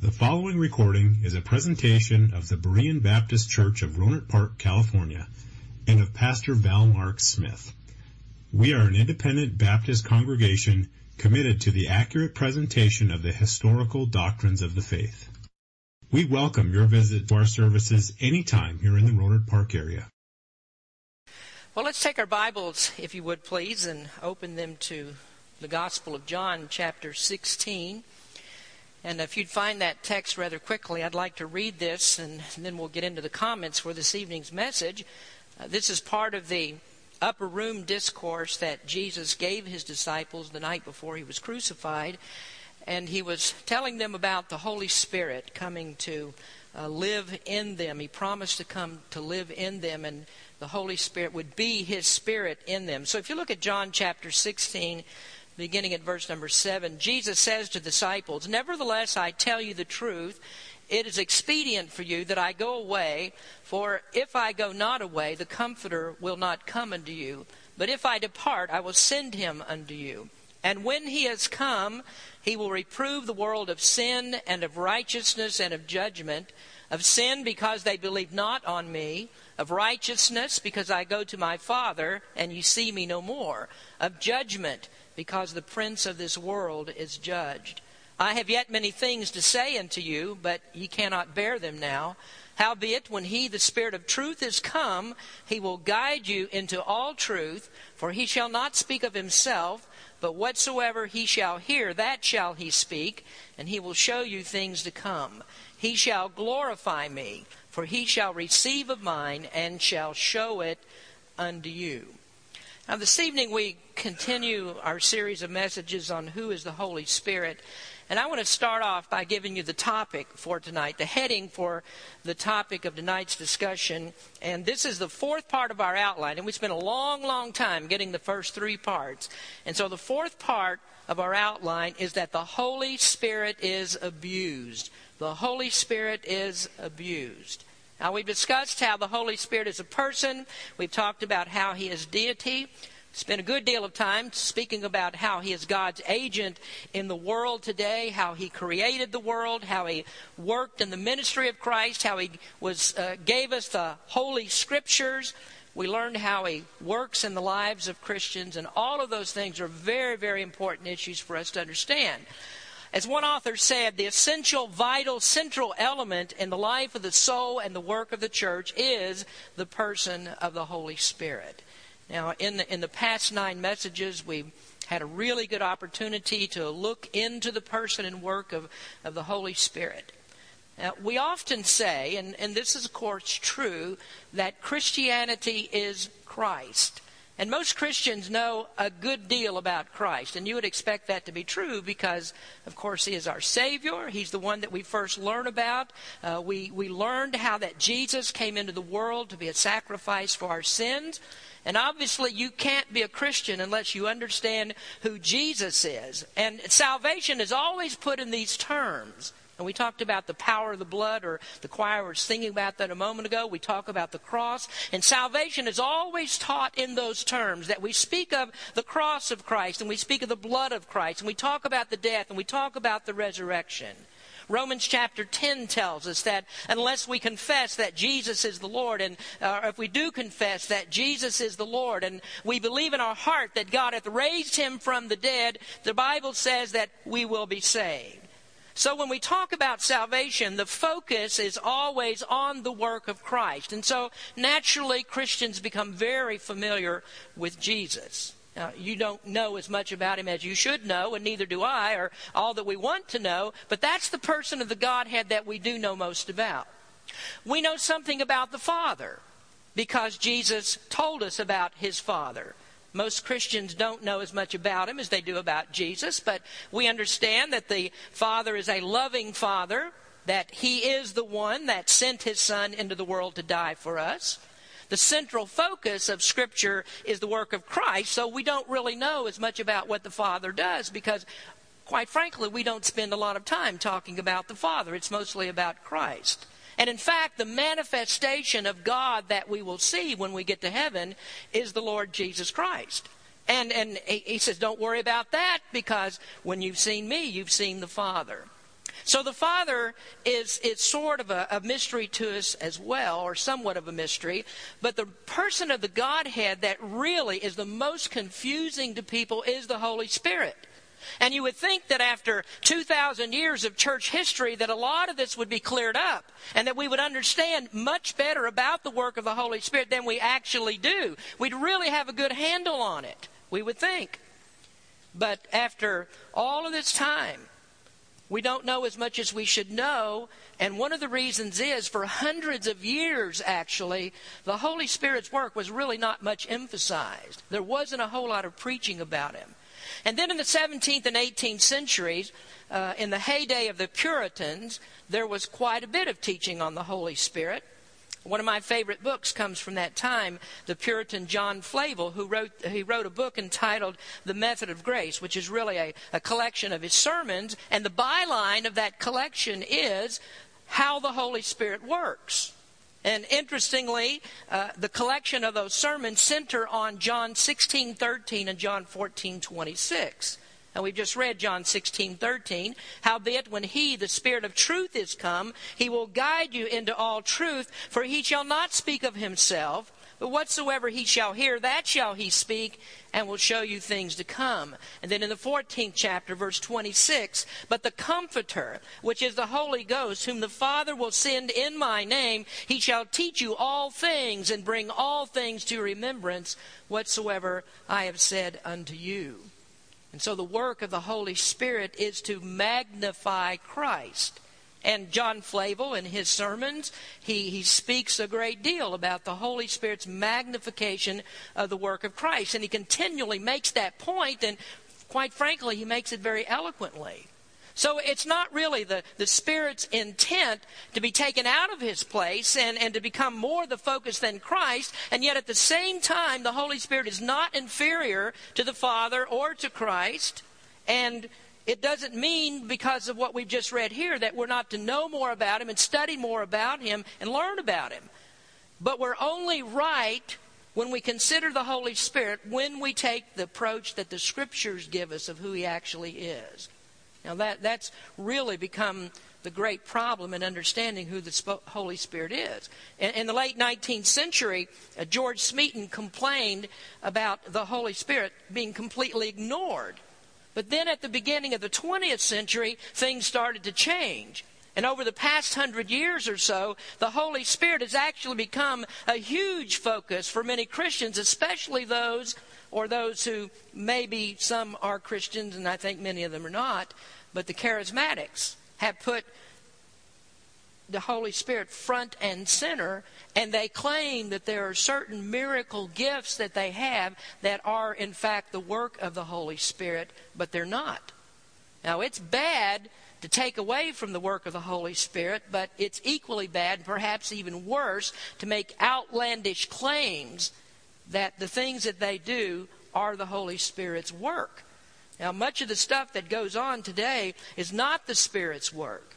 The following recording is a presentation of the Berean Baptist Church of Rohnert Park, California, and of Pastor Val Mark Smith. We are an independent Baptist congregation committed to the accurate presentation of the historical doctrines of the faith. We welcome your visit to our services anytime here in the Rohnert Park area. Well, let's take our Bibles, if you would please, and open them to the Gospel of John, chapter 16. And if you'd find that text rather quickly, I'd like to read this, and then we'll get into the comments for this evening's message. Uh, this is part of the upper room discourse that Jesus gave his disciples the night before he was crucified. And he was telling them about the Holy Spirit coming to uh, live in them. He promised to come to live in them, and the Holy Spirit would be his Spirit in them. So if you look at John chapter 16, beginning at verse number 7, Jesus says to disciples, Nevertheless, I tell you the truth. It is expedient for you that I go away, for if I go not away, the Comforter will not come unto you. But if I depart, I will send him unto you. And when he has come, he will reprove the world of sin and of righteousness and of judgment. Of sin, because they believe not on me. Of righteousness, because I go to my Father, and you see me no more. Of judgment, because the prince of this world is judged. I have yet many things to say unto you, but ye cannot bear them now. Howbeit, when he, the Spirit of truth, is come, he will guide you into all truth, for he shall not speak of himself, but whatsoever he shall hear, that shall he speak, and he will show you things to come. He shall glorify me, for he shall receive of mine, and shall show it unto you. Now, this evening we continue our series of messages on who is the Holy Spirit. And I want to start off by giving you the topic for tonight, the heading for the topic of tonight's discussion. And this is the fourth part of our outline. And we spent a long, long time getting the first three parts. And so the fourth part of our outline is that the Holy Spirit is abused. The Holy Spirit is abused. Now, we've discussed how the Holy Spirit is a person. We've talked about how he is deity. Spent a good deal of time speaking about how he is God's agent in the world today, how he created the world, how he worked in the ministry of Christ, how he was uh, gave us the holy scriptures. We learned how he works in the lives of Christians, and all of those things are very, very important issues for us to understand. As one author said, the essential, vital, central element in the life of the soul and the work of the church is the person of the Holy Spirit. Now, in the, in the past nine messages, we had a really good opportunity to look into the person and work of, of the Holy Spirit. Now, we often say, and, and this is, of course, true, that Christianity is Christ. And most Christians know a good deal about Christ. And you would expect that to be true because, of course, He is our Savior. He's the one that we first learn about. Uh, we, we learned how that Jesus came into the world to be a sacrifice for our sins. And obviously, you can't be a Christian unless you understand who Jesus is. And salvation is always put in these terms. And we talked about the power of the blood, or the choir was singing about that a moment ago. We talk about the cross. And salvation is always taught in those terms that we speak of the cross of Christ, and we speak of the blood of Christ, and we talk about the death, and we talk about the resurrection. Romans chapter 10 tells us that unless we confess that Jesus is the Lord, and uh, if we do confess that Jesus is the Lord, and we believe in our heart that God hath raised him from the dead, the Bible says that we will be saved. So when we talk about salvation, the focus is always on the work of Christ. And so naturally, Christians become very familiar with Jesus. Now, you don't know as much about him as you should know, and neither do I, or all that we want to know, but that's the person of the Godhead that we do know most about. We know something about the Father because Jesus told us about his Father. Most Christians don't know as much about him as they do about Jesus, but we understand that the Father is a loving Father, that he is the one that sent his Son into the world to die for us. The central focus of Scripture is the work of Christ, so we don't really know as much about what the Father does because, quite frankly, we don't spend a lot of time talking about the Father. It's mostly about Christ. And in fact, the manifestation of God that we will see when we get to heaven is the Lord Jesus Christ. And, and he says, don't worry about that because when you've seen me, you've seen the Father. So the Father is, sort of a, a, mystery to us as well, or somewhat of a mystery. But the person of the Godhead that really is the most confusing to people is the Holy Spirit. And you would think that after 2,000 years of church history that a lot of this would be cleared up and that we would understand much better about the work of the Holy Spirit than we actually do. We'd really have a good handle on it, we would think. But after all of this time, we don't know as much as we should know. And one of the reasons is for hundreds of years, actually, the Holy Spirit's work was really not much emphasized. There wasn't a whole lot of preaching about Him. And then in the 17th and 18th centuries, uh, in the heyday of the Puritans, there was quite a bit of teaching on the Holy Spirit. One of my favorite books comes from that time, the Puritan John Flavel, who wrote, he wrote a book entitled The Method of Grace, which is really a, a collection of his sermons. And the byline of that collection is How the Holy Spirit Works. And interestingly, uh, the collection of those sermons center on John 16, 13 and John 14, 26. And we've just read John 16, 13. Howbeit, when he, the Spirit of truth, is come, he will guide you into all truth, for he shall not speak of himself, but whatsoever he shall hear, that shall he speak, and will show you things to come. And then in the 14th chapter, verse 26, but the Comforter, which is the Holy Ghost, whom the Father will send in my name, he shall teach you all things, and bring all things to remembrance, whatsoever I have said unto you. And so the work of the Holy Spirit is to magnify Christ. And John Flavel, in his sermons, he, he speaks a great deal about the Holy Spirit's magnification of the work of Christ. And he continually makes that point, and quite frankly, he makes it very eloquently. So it's not really the, the Spirit's intent to be taken out of his place and, and to become more the focus than Christ, and yet at the same time, the Holy Spirit is not inferior to the Father or to Christ. And it doesn't mean, because of what we've just read here, that we're not to know more about him and study more about him and learn about him. But we're only right when we consider the Holy Spirit when we take the approach that the Scriptures give us of who he actually is. Now, that, that's really become the great problem in understanding who the Holy Spirit is. In, in the late 19th century, uh, George Smeaton complained about the Holy Spirit being completely ignored. But then at the beginning of the 20th century, things started to change. And over the past hundred years or so, the Holy Spirit has actually become a huge focus for many Christians, especially those or those who maybe some are Christians, and I think many of them are not, but the charismatics have put the Holy Spirit front and center, and they claim that there are certain miracle gifts that they have that are, in fact, the work of the Holy Spirit, but they're not. Now, it's bad to take away from the work of the Holy Spirit, but it's equally bad, perhaps even worse, to make outlandish claims that the things that they do are the Holy Spirit's work. Now, much of the stuff that goes on today is not the Spirit's work.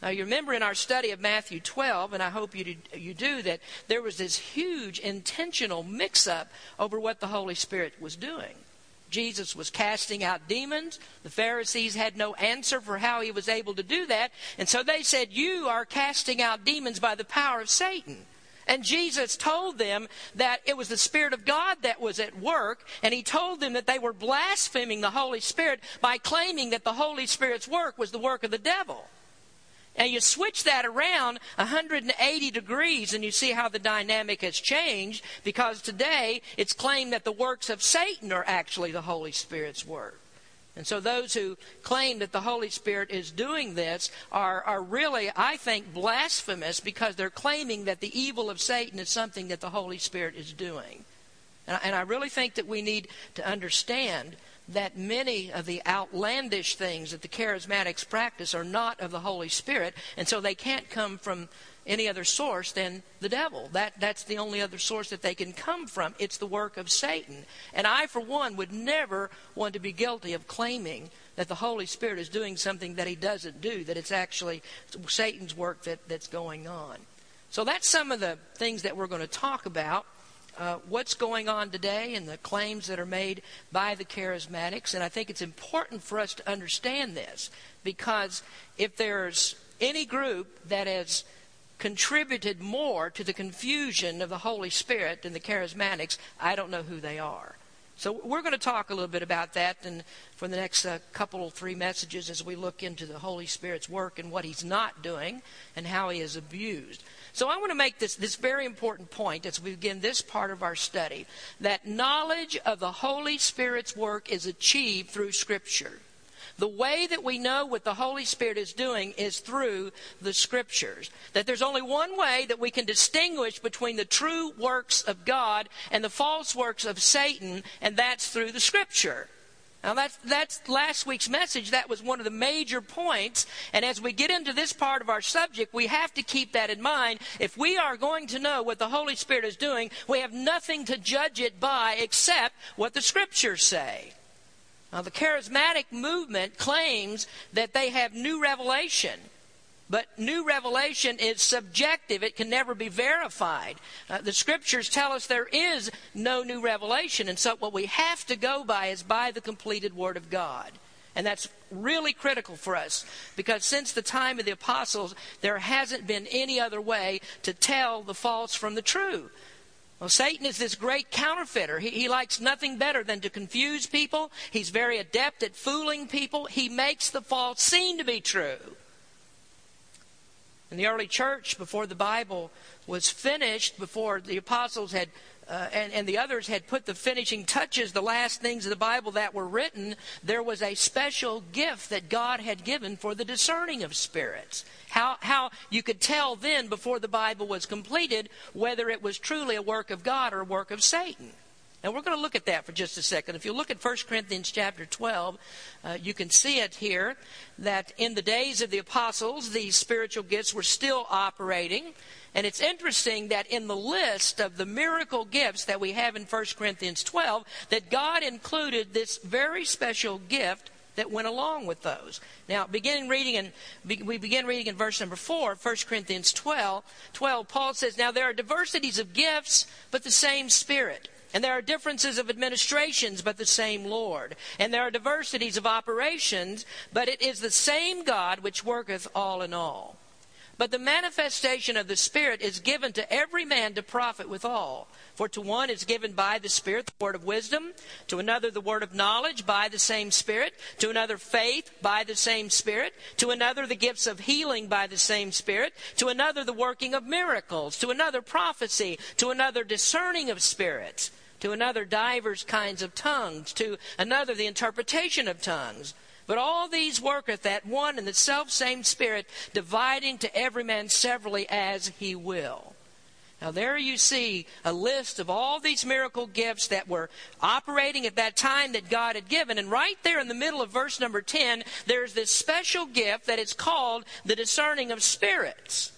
Now, you remember in our study of Matthew 12, and I hope you do, you do that there was this huge intentional mix up over what the Holy Spirit was doing. Jesus was casting out demons. The Pharisees had no answer for how he was able to do that. And so they said, You are casting out demons by the power of Satan. And Jesus told them that it was the Spirit of God that was at work, and He told them that they were blaspheming the Holy Spirit by claiming that the Holy Spirit's work was the work of the devil. And you switch that around 180 degrees and you see how the dynamic has changed because today it's claimed that the works of Satan are actually the Holy Spirit's work. And so those who claim that the Holy Spirit is doing this are, are really, I think, blasphemous because they're claiming that the evil of Satan is something that the Holy Spirit is doing. And, and I really think that we need to understand that many of the outlandish things that the charismatics practice are not of the Holy Spirit, and so they can't come from any other source than the devil. That, that's the only other source that they can come from. It's the work of Satan. And I, for one, would never want to be guilty of claiming that the Holy Spirit is doing something that he doesn't do, that it's actually Satan's work that, that's going on. So that's some of the things that we're going to talk about. Uh, what's going on today and the claims that are made by the charismatics. And I think it's important for us to understand this because if there's any group that has contributed more to the confusion of the Holy Spirit than the charismatics, I don't know who they are. So we're going to talk a little bit about that and for the next uh, couple three messages as we look into the Holy Spirit's work and what he's not doing and how he is abused. So I want to make this, this very important point as we begin this part of our study that knowledge of the Holy Spirit's work is achieved through Scripture. The way that we know what the Holy Spirit is doing is through the Scriptures. That there's only one way that we can distinguish between the true works of God and the false works of Satan, and that's through the Scripture. Now that's that's last week's message. That was one of the major points. And as we get into this part of our subject, we have to keep that in mind. If we are going to know what the Holy Spirit is doing, we have nothing to judge it by except what the scriptures say. Now, the charismatic movement claims that they have new revelation. But new revelation is subjective. It can never be verified. Uh, the scriptures tell us there is no new revelation. And so what we have to go by is by the completed Word of God. And that's really critical for us because since the time of the apostles, there hasn't been any other way to tell the false from the true. Well, Satan is this great counterfeiter. He, he, likes nothing better than to confuse people. He's very adept at fooling people. He makes the false seem to be true. In the early church, before the Bible was finished, before the apostles had uh, and, and the others had put the finishing touches, the last things of the Bible that were written, there was a special gift that God had given for the discerning of spirits. How, how you could tell then, before the Bible was completed, whether it was truly a work of God or a work of Satan. And we're going to look at that for just a second. If you look at 1 Corinthians chapter 12, uh, you can see it here that in the days of the apostles, these spiritual gifts were still operating. And it's interesting that in the list of the miracle gifts that we have in 1 Corinthians 12, that God included this very special gift that went along with those. Now, beginning reading in, we begin reading in verse number 4, 1 Corinthians 12, 12, Paul says, Now there are diversities of gifts, but the same Spirit. And there are differences of administrations, but the same Lord. And there are diversities of operations, but it is the same God which worketh all in all. But the manifestation of the Spirit is given to every man to profit withal. For to one is given by the Spirit the word of wisdom, to another the word of knowledge by the same Spirit, to another faith by the same Spirit, to another the gifts of healing by the same Spirit, to another the working of miracles, to another prophecy, to another discerning of spirits, to another divers kinds of tongues, to another the interpretation of tongues. But all these worketh that one and the self same Spirit, dividing to every man severally as he will. Now, there you see a list of all these miracle gifts that were operating at that time that God had given. And right there in the middle of verse number 10, there's this special gift that is called the discerning of spirits.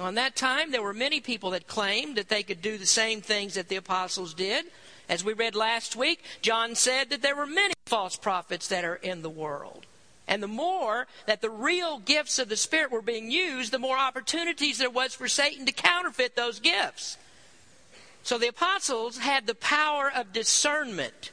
Now, in that time, there were many people that claimed that they could do the same things that the apostles did. As we read last week, John said that there were many false prophets that are in the world. And the more that the real gifts of the Spirit were being used, the more opportunities there was for Satan to counterfeit those gifts. So the apostles had the power of discernment.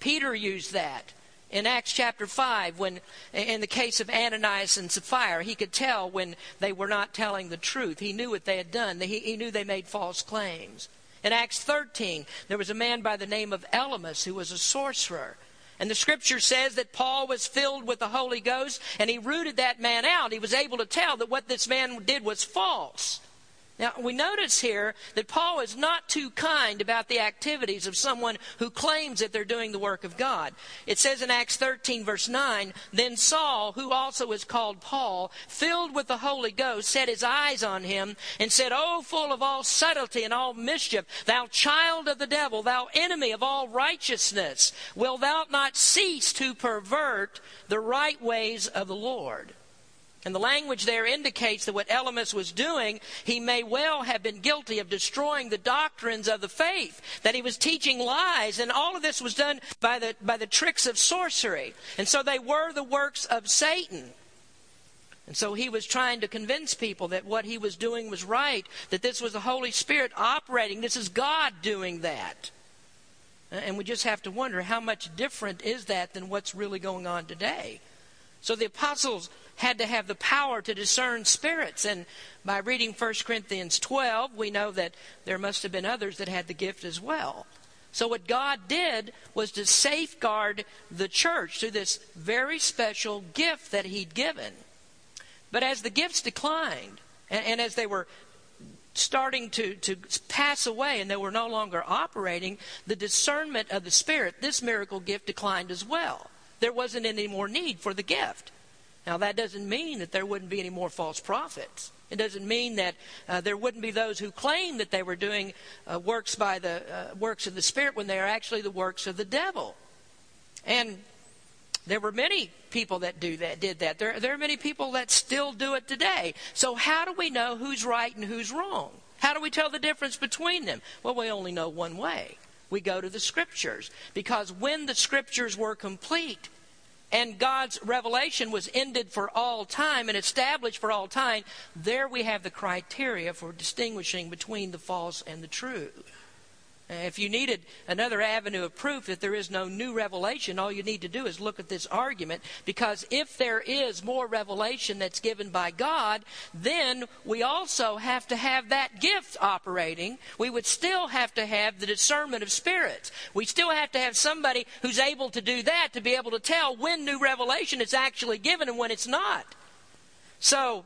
Peter used that in Acts chapter 5 when in the case of Ananias and Sapphira he could tell when they were not telling the truth. He knew what they had done. He, he knew they made false claims. In Acts 13, there was a man by the name of Elymas who was a sorcerer. And the scripture says that Paul was filled with the Holy Ghost and he rooted that man out. He was able to tell that what this man did was false. Now, we notice here that Paul is not too kind about the activities of someone who claims that they're doing the work of God. It says in Acts 13, verse 9, Then Saul, who also is called Paul, filled with the Holy Ghost, set his eyes on him and said, O full of all subtlety and all mischief, thou child of the devil, thou enemy of all righteousness, wilt thou not cease to pervert the right ways of the Lord? And the language there indicates that what Elymas was doing, he may well have been guilty of destroying the doctrines of the faith, that he was teaching lies, and all of this was done by the, by the tricks of sorcery. And so they were the works of Satan. And And so he was trying to convince people that what he was doing was right, that this was the Holy Spirit operating, this is God doing that. And we just have to wonder how much different is that than what's really going on today. So the apostles had to have the power to discern spirits. And by reading 1 Corinthians 12, we know that there must have been others that had the gift as well. So what God did was to safeguard the church through this very special gift that He'd given. But as the gifts declined, and, and as they were starting to, to pass away and they were no longer operating, the discernment of the Spirit, this miracle gift declined as well. There wasn't any more need for the gift. Now, that doesn't mean that there wouldn't be any more false prophets. It doesn't mean that uh, there wouldn't be those who claim that they were doing uh, works by the uh, works of the Spirit when they are actually the works of the devil. And there were many people that do that, did that. There, there are many people that still do it today. So how do we know who's right and who's wrong? How do we tell the difference between them? Well, we only know one way. We go to the scriptures. Because when the scriptures were complete, and God's revelation was ended for all time and established for all time, there we have the criteria for distinguishing between the false and the true. Uh, if you needed another avenue of proof that there is no new revelation, all you need to do is look at this argument. Because if there is more revelation that's given by God, then we also have to have that gift operating. We would still have to have the discernment of spirits. We still have to have somebody who's able to do that to be able to tell when new revelation is actually given and when it's not. So,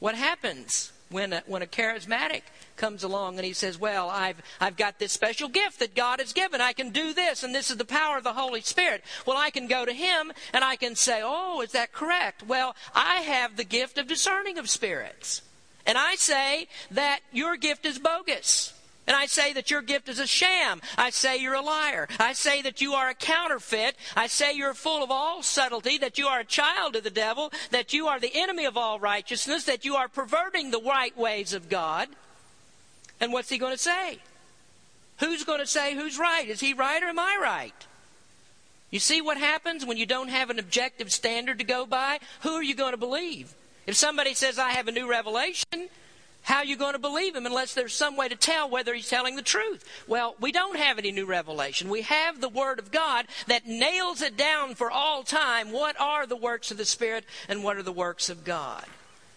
what happens when a, when a charismatic comes along and he says, Well, I've, I've got this special gift that God has given. I can do this, and this is the power of the Holy Spirit. Well, I can go to him and I can say, Oh, is that correct? Well, I have the gift of discerning of spirits. And I say that your gift is bogus. And I say that your gift is a sham. I say you're a liar. I say that you are a counterfeit. I say you're full of all subtlety, that you are a child of the devil, that you are the enemy of all righteousness, that you are perverting the right ways of God. And what's he going to say? Who's going to say who's right? Is he right or am I right? You see what happens when you don't have an objective standard to go by? Who are you going to believe? If somebody says, I have a new revelation, how are you going to believe him unless there's some way to tell whether he's telling the truth? Well, we don't have any new revelation. We have the Word of God that nails it down for all time. What are the works of the Spirit and what are the works of God?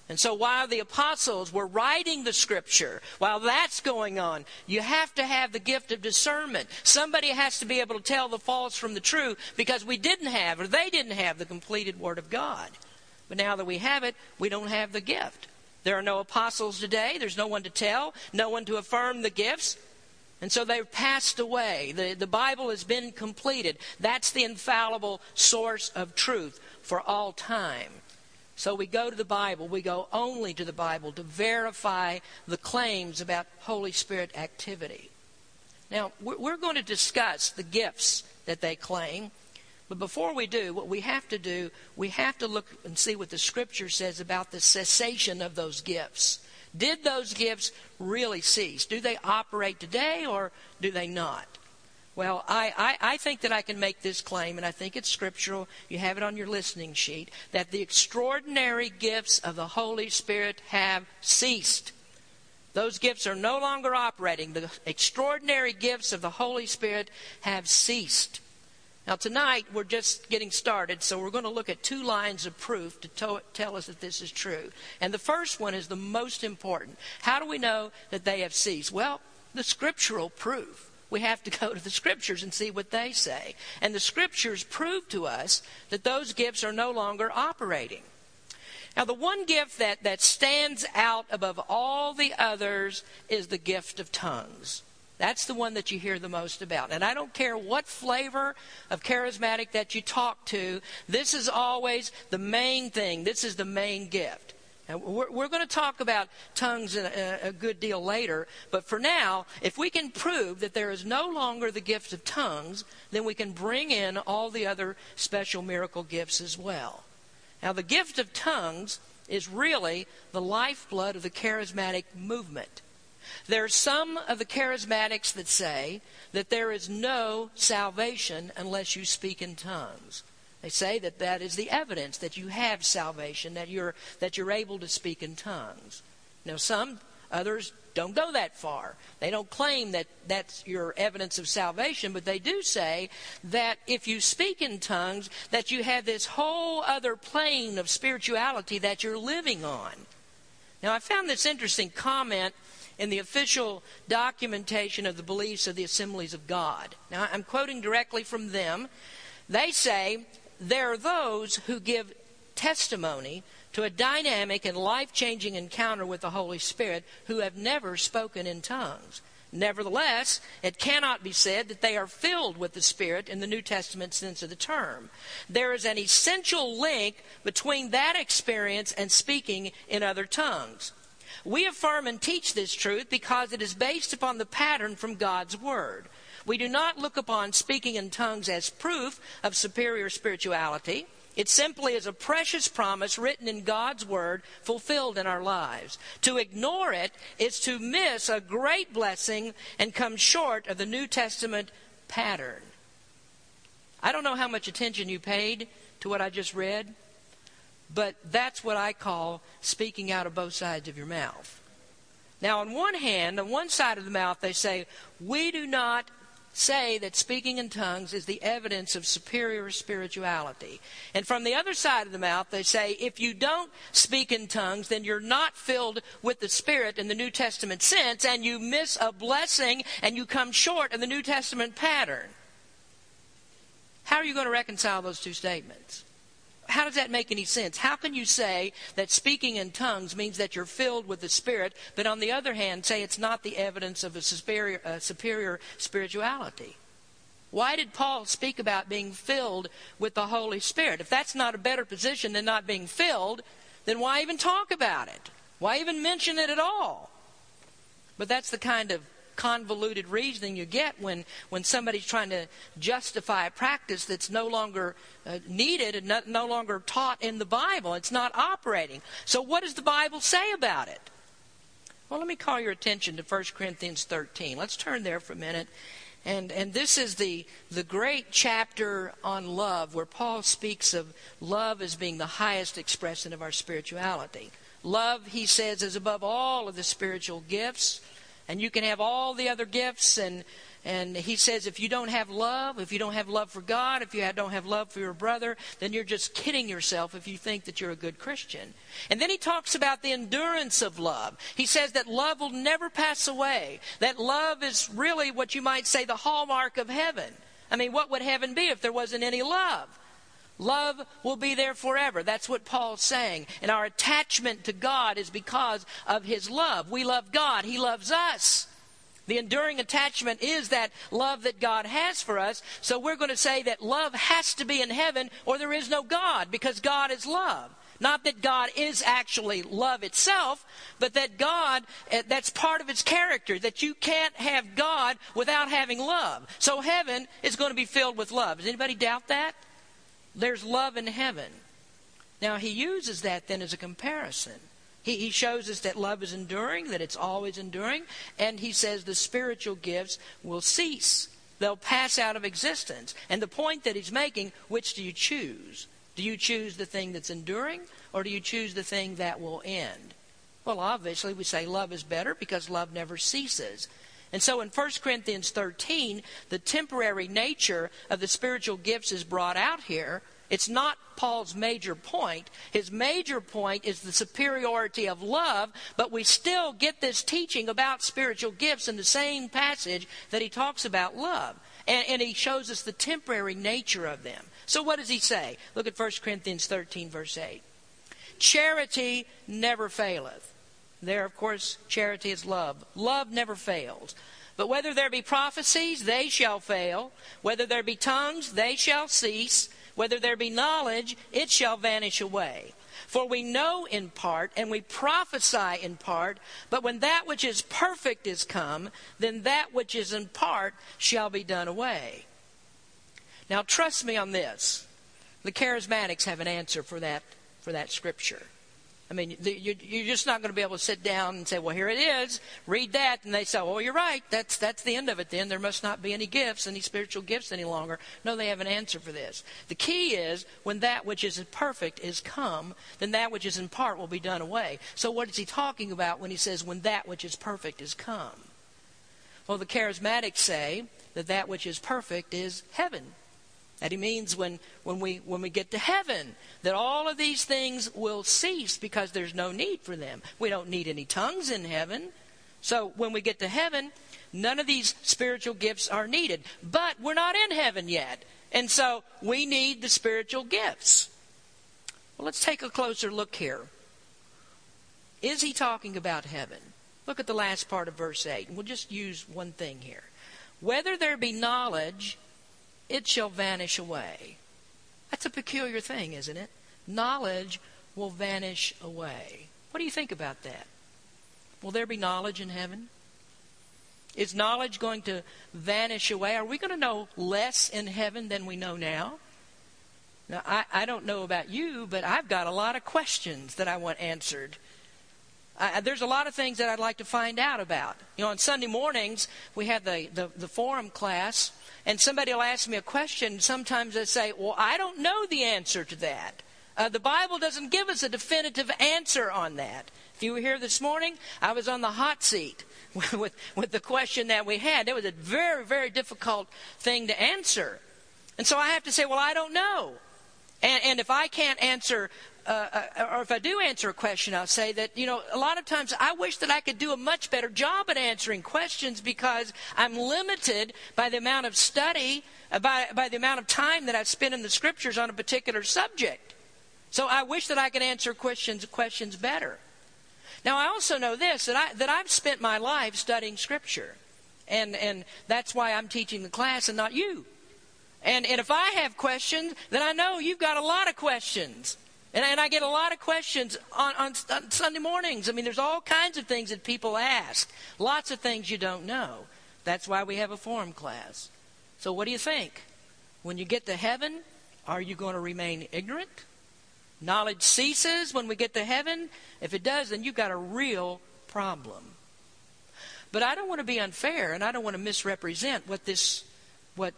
And so while the apostles were writing the scripture, while that's going on, you have to have the gift of discernment. Somebody has to be able to tell the false from the true because we didn't have, or they didn't have, the completed Word of God. But now that we have it, we don't have the gift. There are no apostles today. There's no one to tell, no one to affirm the gifts. And so they've passed away. The, the Bible has been completed. That's the infallible source of truth for all time. So we go to the Bible, we go only to the Bible to verify the claims about Holy Spirit activity. Now, we're going to discuss the gifts that they claim. But before we do, what we have to do, we have to look and see what the Scripture says about the cessation of those gifts. Did those gifts really cease? Do they operate today or do they not? Well, I, I, I, think that I can make this claim, and I think it's scriptural. You have it on your listening sheet that the extraordinary gifts of the Holy Spirit have ceased. Those gifts are no longer operating. The extraordinary gifts of the Holy Spirit have ceased. Now, tonight we're just getting started, so we're going to look at two lines of proof to to- tell us that this is true. And the first one is the most important. How do we know that they have ceased? Well, the scriptural proof we have to go to the scriptures and see what they say. And the scriptures prove to us that those gifts are no longer operating. Now, the one gift that, that stands out above all the others is the gift of tongues. That's the one that you hear the most about. And I don't care what flavor of charismatic that you talk to, this is always the main thing. This is the main gift. And we're, we're going to talk about tongues a, a good deal later, but for now, if we can prove that there is no longer the gift of tongues, then we can bring in all the other special miracle gifts as well. Now, the gift of tongues is really the lifeblood of the charismatic movement. There are some of the charismatics that say that there is no salvation unless you speak in tongues. They say that that is the evidence that you have salvation, that you're, that you're able to speak in tongues. Now, some others don't go that far. They don't claim that that's your evidence of salvation, but they do say that if you speak in tongues, that you have this whole other plane of spirituality that you're living on. Now, I found this interesting comment in the official documentation of the beliefs of the Assemblies of God. Now, I'm quoting directly from them. They say, There are those who give testimony to a dynamic and life changing encounter with the Holy Spirit who have never spoken in tongues. Nevertheless, it cannot be said that they are filled with the Spirit in the New Testament sense of the term. There is an essential link between that experience and speaking in other tongues. We affirm and teach this truth because it is based upon the pattern from God's Word. We do not look upon speaking in tongues as proof of superior spirituality. It simply is a precious promise written in God's Word, fulfilled in our lives. To ignore it is to miss a great blessing and come short of the New Testament pattern. I don't know how much attention you paid to what I just read, but that's what I call speaking out of both sides of your mouth. Now, on one hand, on one side of the mouth, they say, We do not say that speaking in tongues is the evidence of superior spirituality. And from the other side of the mouth, they say if you don't speak in tongues, then you're not filled with the Spirit in the New Testament sense, and you miss a blessing and you come short of the New Testament pattern. How are you going to reconcile those two statements? How does that make any sense? How can you say that speaking in tongues means that you're filled with the Spirit, but on the other hand, say it's not the evidence of a superior, uh, superior spirituality? Why did Paul speak about being filled with the Holy Spirit? If that's not a better position than not being filled, then why even talk about it? Why even mention it at all? But that's the kind of convoluted reasoning you get when, when somebody's trying to justify a practice that's no longer uh, needed and no, no longer taught in the Bible. It's not operating. So, what does the Bible say about it? Well, let me call your attention to 1 Corinthians 13. Let's turn there for a minute. And, and this is the, the great chapter on love where Paul speaks of love as being the highest expression of our spirituality. Love, he says, is above all of the spiritual gifts and you can have all the other gifts and and he says if you don't have love if you don't have love for god if you don't have love for your brother then you're just kidding yourself if you think that you're a good christian. And then he talks about the endurance of love. He says that love will never pass away. That love is really what you might say the hallmark of heaven. I mean what would heaven be if there wasn't any love Love will be there forever. That's what Paul's saying. And our attachment to God is because of his love. We love God, he loves us. The enduring attachment is that love that God has for us. So we're going to say that love has to be in heaven or there is no God because God is love. Not that God is actually love itself, but that God, eh, that's part of its character, that you can't have God without having love. So heaven is going to be filled with love. Does anybody doubt that? There's love in heaven. Now, he uses that then as a comparison. He, he shows us that love is enduring, that it's always enduring, and he says the spiritual gifts will cease. They'll pass out of existence. And the point that he's making, which do you choose? Do you choose the thing that's enduring, or do you choose the thing that will end? Well, obviously, we say love is better because love never ceases. And so in 1 Corinthians 13, the temporary nature of the spiritual gifts is brought out here. It's not Paul's major point. His major point is the superiority of love, but we still get this teaching about spiritual gifts in the same passage that he talks about love. And, and he shows us the temporary nature of them. So what does he say? Look at 1 Corinthians 13, verse 8. Charity never faileth. There, of course, charity is love. Love never fails. But whether there be prophecies, they shall fail. Whether there be tongues, they shall cease. Whether there be knowledge, it shall vanish away. For we know in part, and we prophesy in part, but when that which is perfect is come, then that which is in part shall be done away. Now, trust me on this. The charismatics have an answer for that, for that scripture. I mean, you're just not going to be able to sit down and say, well, here it is, read that. And they say, oh, you're right. That's, that's the end of it then. There must not be any gifts, any spiritual gifts any longer. No, they have an answer for this. The key is when that which is perfect is come, then that which is in part will be done away. So what is he talking about when he says when that which is perfect is come? Well, the charismatics say that that which is perfect is heaven. That he means when, when, we, when we get to heaven, that all of these things will cease because there's no need for them. We don't need any tongues in heaven. So when we get to heaven, none of these spiritual gifts are needed. But we're not in heaven yet. And so we need the spiritual gifts. Well, let's take a closer look here. Is he talking about heaven? Look at the last part of verse 8. and We'll just use one thing here. Whether there be knowledge it shall vanish away. That's a peculiar thing, isn't it? Knowledge will vanish away. What do you think about that? Will there be knowledge in heaven? Is knowledge going to vanish away? Are we going to know less in heaven than we know now? Now, I, I don't know about you, but I've got a lot of questions that I want answered. I, there's a lot of things that I'd like to find out about. You know, on Sunday mornings, we have the, the, the forum class, and somebody will ask me a question. Sometimes I say, Well, I don't know the answer to that. Uh, the Bible doesn't give us a definitive answer on that. If you were here this morning, I was on the hot seat with, with the question that we had. It was a very, very difficult thing to answer. And so I have to say, Well, I don't know. And, and if I can't answer uh, uh, or if I do answer a question, I'll say that, you know, a lot of times I wish that I could do a much better job at answering questions because I'm limited by the amount of study, uh, by, by the amount of time that I've spent in the scriptures on a particular subject. So I wish that I could answer questions, questions better. Now, I also know this that, I, that I've spent my life studying scripture. And, and that's why I'm teaching the class and not you. And, and if I have questions, then I know you've got a lot of questions. And, and I get a lot of questions on, on, on Sunday mornings. I mean, there's all kinds of things that people ask, lots of things you don't know. That's why we have a forum class. So, what do you think? When you get to heaven, are you going to remain ignorant? Knowledge ceases when we get to heaven. If it does, then you've got a real problem. But I don't want to be unfair and I don't want to misrepresent what this what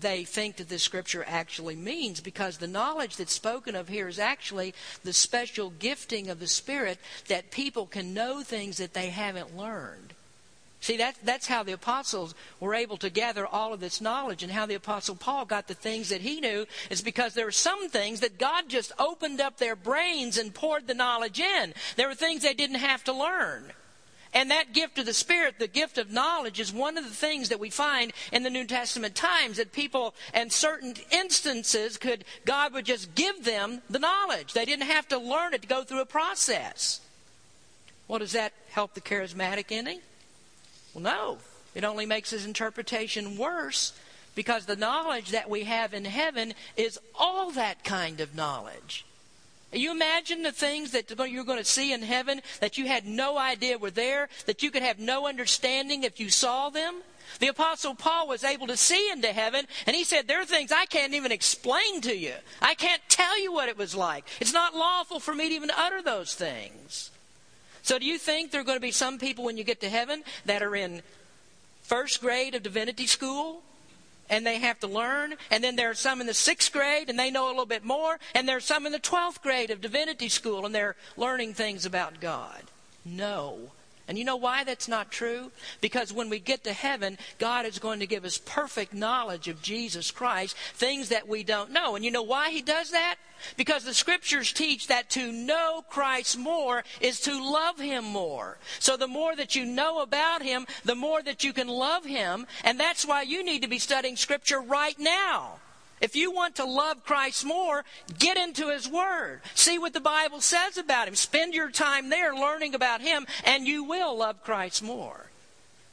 they think that this scripture actually means because the knowledge that's spoken of here is actually the special gifting of the Spirit that people can know things that they haven't learned. See, that, that's how the apostles were able to gather all of this knowledge, and how the apostle Paul got the things that he knew is because there were some things that God just opened up their brains and poured the knowledge in. There were things they didn't have to learn. And that gift of the Spirit, the gift of knowledge, is one of the things that we find in the New Testament times that people, in certain instances, could God would just give them the knowledge. They didn't have to learn it to go through a process. Well, does that help the charismatic any? Well, no. It only makes his interpretation worse because the knowledge that we have in heaven is all that kind of knowledge. You imagine the things that you're going to see in heaven that you had no idea were there, that you could have no understanding if you saw them? The Apostle Paul was able to see into heaven, and he said, There are things I can't even explain to you. I can't tell you what it was like. It's not lawful for me to even utter those things. So, do you think there are going to be some people when you get to heaven that are in first grade of divinity school and they have to learn. And then there are some in the sixth grade and they know a little bit more. And there are some in the 12th grade of divinity school and they're learning things about God. No. And you know why that's not true? Because when we get to heaven, God is going to give us perfect knowledge of Jesus Christ, things that we don't know. And you know why He does that? Because the scriptures teach that to know Christ more is to love Him more. So the more that you know about Him, the more that you can love Him. And that's why you need to be studying scripture right now. If you want to love Christ more, get into His Word. See what the Bible says about Him. Spend your time there learning about Him, and you will love Christ more.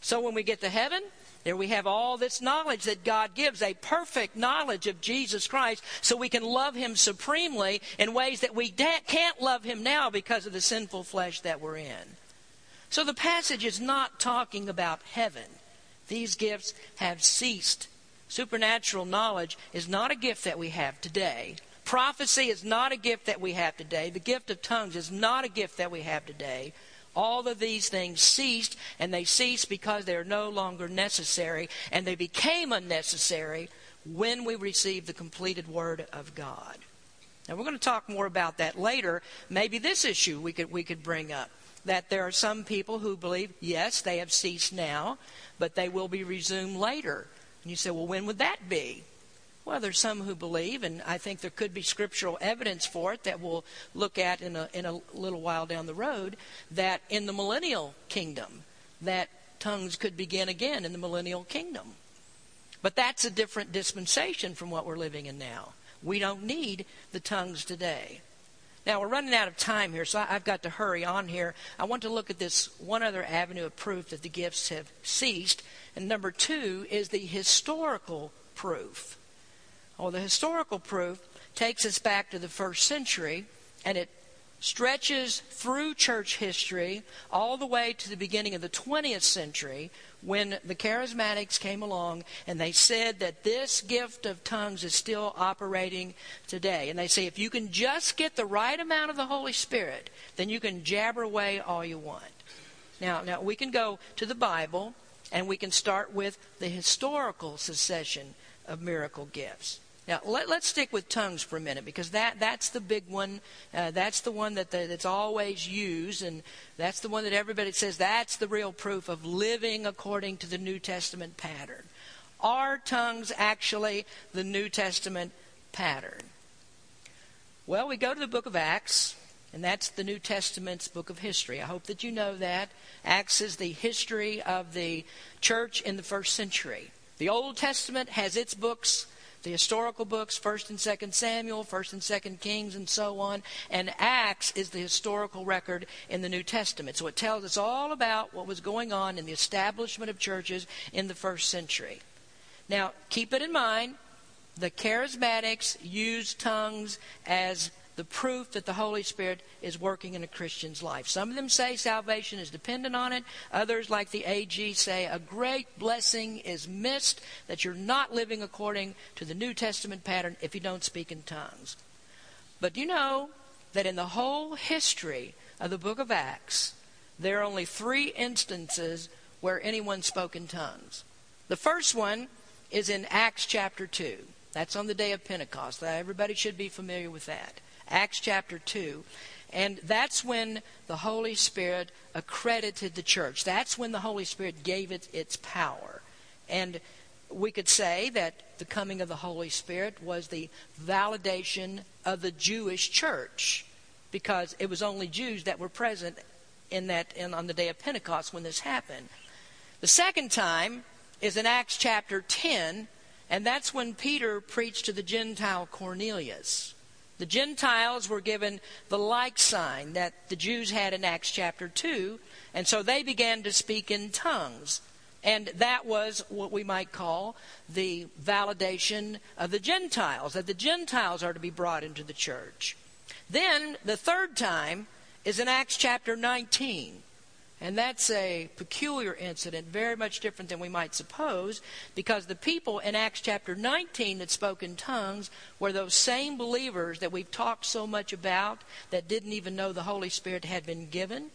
So when we get to heaven, there we have all this knowledge that God gives, a perfect knowledge of Jesus Christ, so we can love Him supremely in ways that we can't love Him now because of the sinful flesh that we're in. So the passage is not talking about heaven. These gifts have ceased Supernatural knowledge is not a gift that we have today. Prophecy is not a gift that we have today. The gift of tongues is not a gift that we have today. All of these things ceased, and they ceased because they are no longer necessary, and they became unnecessary when we received the completed Word of God. Now we're going to talk more about that later. Maybe this issue we could we could bring up that there are some people who believe yes they have ceased now, but they will be resumed later. And you say, well, when would that be? Well, there's some who believe, and I think there could be scriptural evidence for it that we'll look at in a, in a little while down the road, that in the millennial kingdom, that tongues could begin again in the millennial kingdom. But that's a different dispensation from what we're living in now. We don't need the tongues today. Now, we're running out of time here, so I've got to hurry on here. I want to look at this one other avenue of proof that the gifts have ceased. And number two is the historical proof. Well, the historical proof takes us back to the first century, and it stretches through church history all the way to the beginning of the 20th century when the charismatics came along and they said that this gift of tongues is still operating today. And they say if you can just get the right amount of the Holy Spirit, then you can jabber away all you want. Now, now we can go to the Bible and we can start with the historical succession of miracle gifts. Now, let, us stick with tongues for a minute because that, that's the big one. Uh, that's the one that the, that's always used, and that's the one that everybody says that's the real proof of living according to the New Testament pattern. Are tongues actually the New Testament pattern? Well, we go to the book of Acts, and that's the New Testament's book of history. I hope that you know that. Acts is the history of the church in the first century. The Old Testament has its books the historical books, 1st and 2nd Samuel, 1st and 2nd Kings, and so on. And Acts is the historical record in the New Testament. So it tells us all about what was going on in the establishment of churches in the first century. Now, keep it in mind, the charismatics use tongues as the proof that the Holy Spirit is working in a Christian's life. Some of them say salvation is dependent on it. Others, like the AG, say a great blessing is missed, that you're not living according to the New Testament pattern if you don't speak in tongues. But you know that in the whole history of the book of Acts, there are only three instances where anyone spoke in tongues. The first one is in Acts chapter 2. That's on the day of Pentecost. Everybody should be familiar with that. Acts chapter 2. And that's when the Holy Spirit accredited the church. That's when the Holy Spirit gave it its power. And we could say that the coming of the Holy Spirit was the validation of the Jewish church because it was only Jews that were present in that in, on the day of Pentecost when this happened. The second time is in Acts chapter 10, and that's when Peter preached to the Gentile Cornelius. The Gentiles were given the like sign that the Jews had in Acts chapter 2, and so they began to speak in tongues. And that was what we might call the validation of the Gentiles, that the Gentiles are to be brought into the church. Then the third time is in Acts chapter 19. And that's a peculiar incident, very much different than we might suppose, because the people in Acts chapter 19 that spoke in tongues were those same believers that we've talked so much about that didn't even know the Holy Spirit had been given.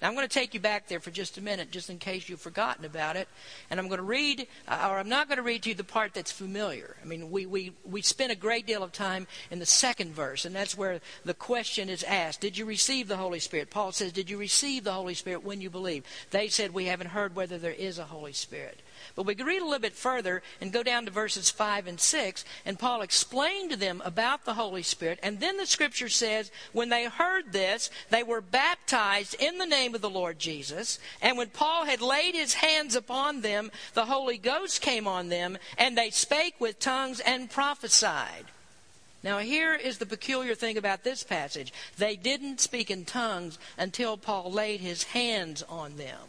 Now, I'm going to take you back there for just a minute, just in case you've forgotten about it. And I'm going to read, or I'm not going to read to you the part that's familiar. I mean, we, we, we spent a great deal of time in the second verse, and that's where the question is asked Did you receive the Holy Spirit? Paul says, Did you receive the Holy Spirit when you believe? They said, We haven't heard whether there is a Holy Spirit. But we can read a little bit further and go down to verses 5 and 6, and Paul explained to them about the Holy Spirit. And then the scripture says, when they heard this, they were baptized in the name of the Lord Jesus. And when Paul had laid his hands upon them, the Holy Ghost came on them, and they spake with tongues and prophesied. Now, here is the peculiar thing about this passage. They didn't speak in tongues until Paul laid his hands on them.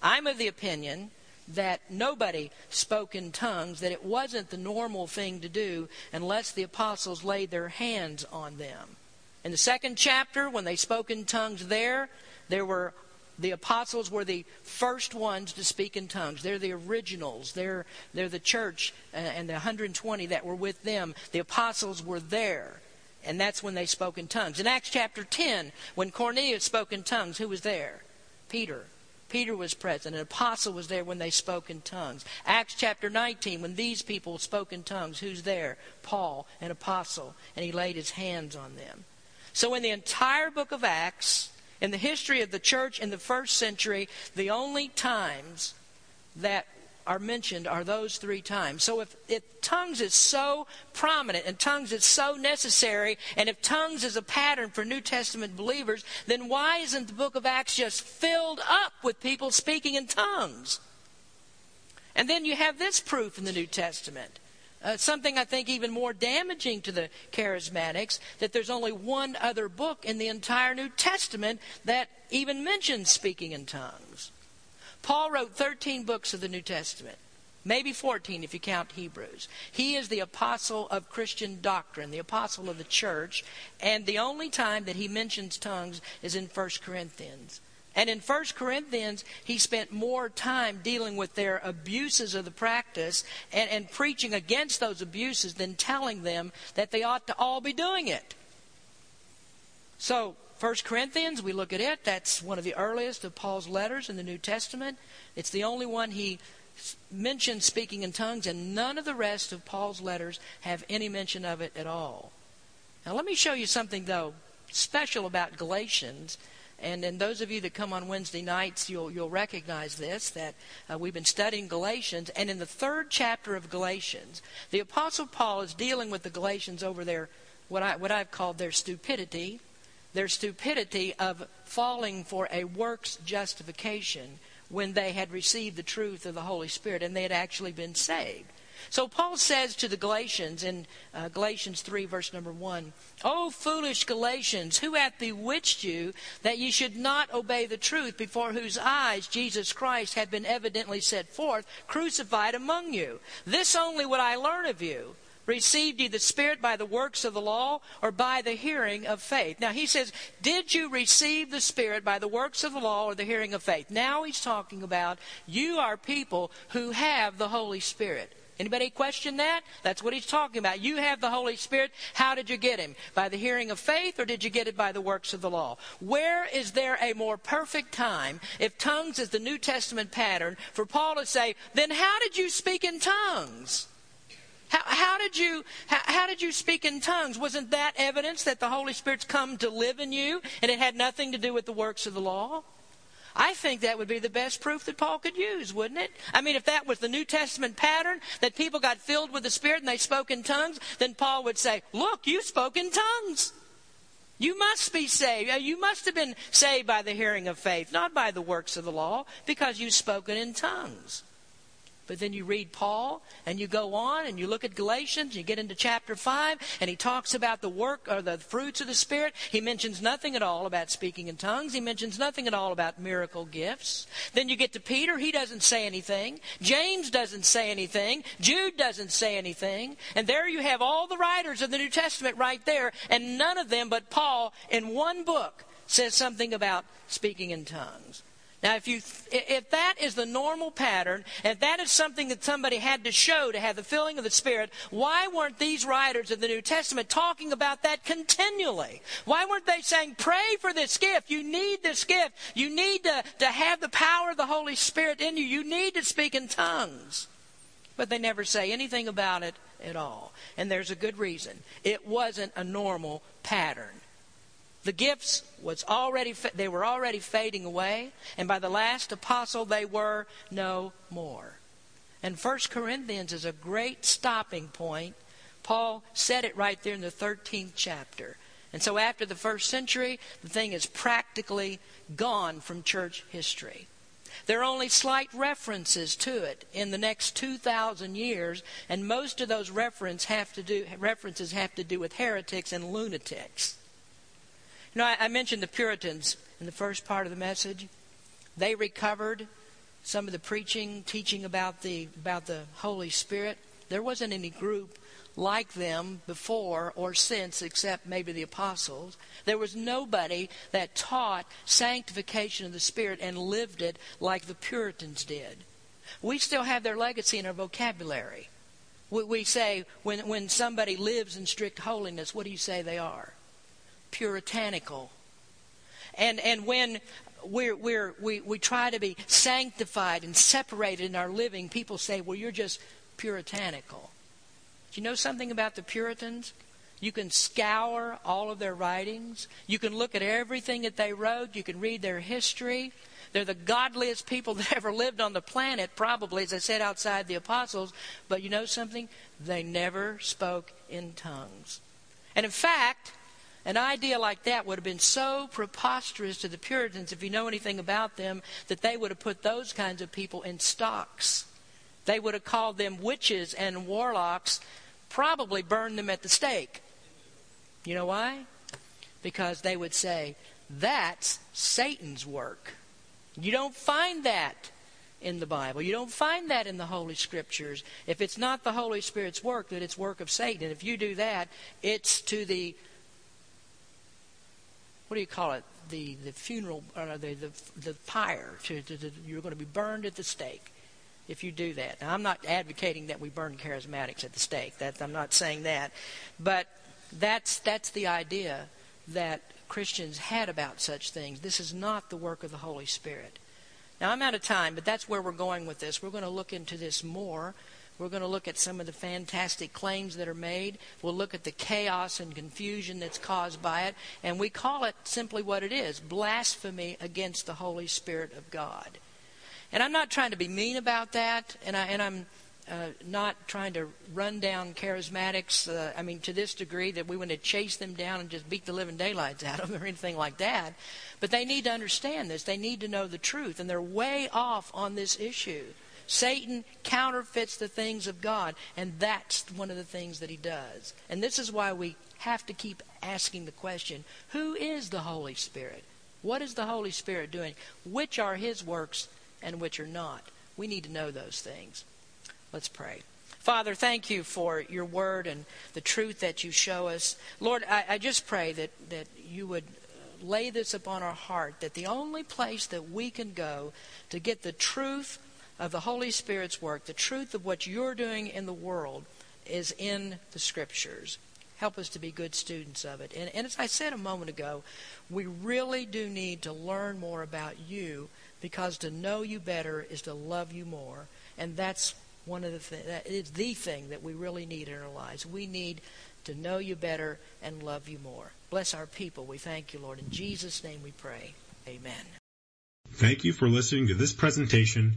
I'm of the opinion that nobody spoke in tongues, that it wasn't the normal thing to do unless the apostles laid their hands on them. In the second chapter, when they spoke in tongues there, there were the apostles were the first ones to speak in tongues. They're the originals. They're, they're the church and the 120 that were with them. The apostles were there. And that's when they spoke in tongues. In Acts chapter 10, when Cornelius spoke in tongues, who was there? Peter. Peter was present. An apostle was there when they spoke in tongues. Acts chapter 19, when these people spoke in tongues, who's there? Paul, an apostle. And he laid his hands on them. So in the entire book of Acts, in the history of the church in the first century, the only times that are mentioned are those three times. So if, if tongues is so prominent and tongues is so necessary, and if tongues is a pattern for New Testament believers, then why isn't the book of Acts just filled up with people speaking in tongues? And then you have this proof in the New Testament. Uh, something I think even more damaging to the charismatics that there's only one other book in the entire New Testament that even mentions speaking in tongues. Paul wrote 13 books of the New Testament, maybe 14 if you count Hebrews. He is the apostle of Christian doctrine, the apostle of the church, and the only time that he mentions tongues is in 1 Corinthians. And in 1 Corinthians, he spent more time dealing with their abuses of the practice and, and preaching against those abuses than telling them that they ought to all be doing it. So, 1 Corinthians, we look at it. That's one of the earliest of Paul's letters in the New Testament. It's the only one he mentions speaking in tongues, and none of the rest of Paul's letters have any mention of it at all. Now, let me show you something, though, special about Galatians. And, and those of you that come on Wednesday nights, you'll, you'll recognize this that uh, we've been studying Galatians. And in the third chapter of Galatians, the Apostle Paul is dealing with the Galatians over their, what, I, what I've called their stupidity their stupidity of falling for a works justification when they had received the truth of the Holy Spirit and they had actually been saved. So Paul says to the Galatians in uh, Galatians 3, verse number 1, O foolish Galatians, who hath bewitched you that ye should not obey the truth, before whose eyes Jesus Christ had been evidently set forth, crucified among you? This only would I learn of you Received ye the Spirit by the works of the law or by the hearing of faith? Now he says, Did you receive the Spirit by the works of the law or the hearing of faith? Now he's talking about you are people who have the Holy Spirit. Anybody question that? That's what he's talking about. You have the Holy Spirit. How did you get him? By the hearing of faith or did you get it by the works of the law? Where is there a more perfect time if tongues is the New Testament pattern for Paul to say, then how did you speak in tongues? How, how, did you how, how, did you speak in tongues? Wasn't that evidence that the Holy Spirit's come to live in you and it had nothing to do with the works of the law? I think that would be the best proof that Paul could use, wouldn't it? I mean, if that was the New Testament pattern, that people got filled with the Spirit and they spoke in tongues, then Paul would say, Look, you spoke in tongues. You must be saved. Uh, you must have been saved by the hearing of faith, not by the works of the law, because you've spoken in tongues. But then you read Paul and you go on and you look at Galatians, you get into chapter 5, and he talks about the work or the fruits of the Spirit. He mentions nothing at all about speaking in tongues. He mentions nothing at all about miracle gifts. Then you get to Peter, he doesn't say anything. James doesn't say anything. Jude doesn't say anything. And there you have all the writers of the New Testament right there, and none of them but Paul in one book says something about speaking in tongues. Now, if, you, if that is the normal pattern, if that is something that somebody had to show to have the filling of the Spirit, why weren't these writers of the New Testament talking about that continually? Why weren't they saying, pray for this gift? You need this gift. You need to, to have the power of the Holy Spirit in you. You need to speak in tongues. But they never say anything about it at all. And there's a good reason. It wasn't a normal pattern. The gifts was already they were already fading away, and by the last apostle they were no more. And First Corinthians is a great stopping point. Paul said it right there in the 13th chapter. And so after the first century, the thing is practically gone from church history. There are only slight references to it in the next 2,000 years, and most of those reference have do, references have to do with heretics and lunatics. Know, I, I mentioned the Puritans in the first part of the message. They recovered some of the preaching, teaching about the about the Holy Spirit. There wasn't any group like them before or since except maybe the apostles. There was nobody that taught sanctification of the Spirit and lived it like the Puritans did. We still have their legacy in our vocabulary. We, we say, when, when somebody lives in strict holiness, what do you say they are? Puritanical. And, and when we're, we're, we, we try to be sanctified and separated in our living, people say, well, you're just puritanical. Do you know something about the Puritans? You can scour all of their writings. You can look at everything that they wrote. You can read their history. They're the godliest people that ever lived on the planet, probably, as I said, outside the apostles. But you know something? They never spoke in tongues. And in fact, an idea like that would have been so preposterous to the Puritans, if you know anything about them, that they would have put those kinds of people in stocks. They would have called them witches and warlocks, probably burned them at the stake. You know why? Because they would say, that's Satan's work. You don't find that in the Bible. You don't find that in the Holy Scriptures. If it's not the Holy Spirit's work, then it's work of Satan. And if you do that, it's to the what do you call it? The the funeral or the the, the pyre. To, to, to, you're going to be burned at the stake if you do that. Now, I'm not advocating that we burn charismatics at the stake. That I'm not saying that, but that's that's the idea that Christians had about such things. This is not the work of the Holy Spirit. Now, I'm out of time, but that's where we're going with this. We're going to look into this more. We're going to look at some of the fantastic claims that are made. We'll look at the chaos and confusion that's caused by it. And we call it simply what it is blasphemy against the Holy Spirit of God. And I'm not trying to be mean about that, and, I, and I'm uh, not trying to run down charismatics, uh, I mean, to this degree that we want to chase them down and just beat the living daylights out of them or anything like that. But they need to understand this. They need to know the truth, and they're way off on this issue. Satan counterfeits the things of God, and that's one of the things that he does. And this is why we have to keep asking the question who is the Holy Spirit? What is the Holy Spirit doing? Which are his works and which are not? We need to know those things. Let's pray. Father, thank you for your word and the truth that you show us. Lord, I, I, just pray that, that you would lay this upon our heart that the only place that we can go to get the truth of the Holy Spirit's work, the truth of what you're doing in the world, is in the Scriptures. Help us to be good students of it. And, and as I said a moment ago, we really do need to learn more about you because to know you better is to love you more. And that's one of the things, that is the thing that we really need in our lives. We need to know you better and love you more. Bless our people. We thank you, Lord. In Jesus' name we pray. Amen. Thank you for listening to this presentation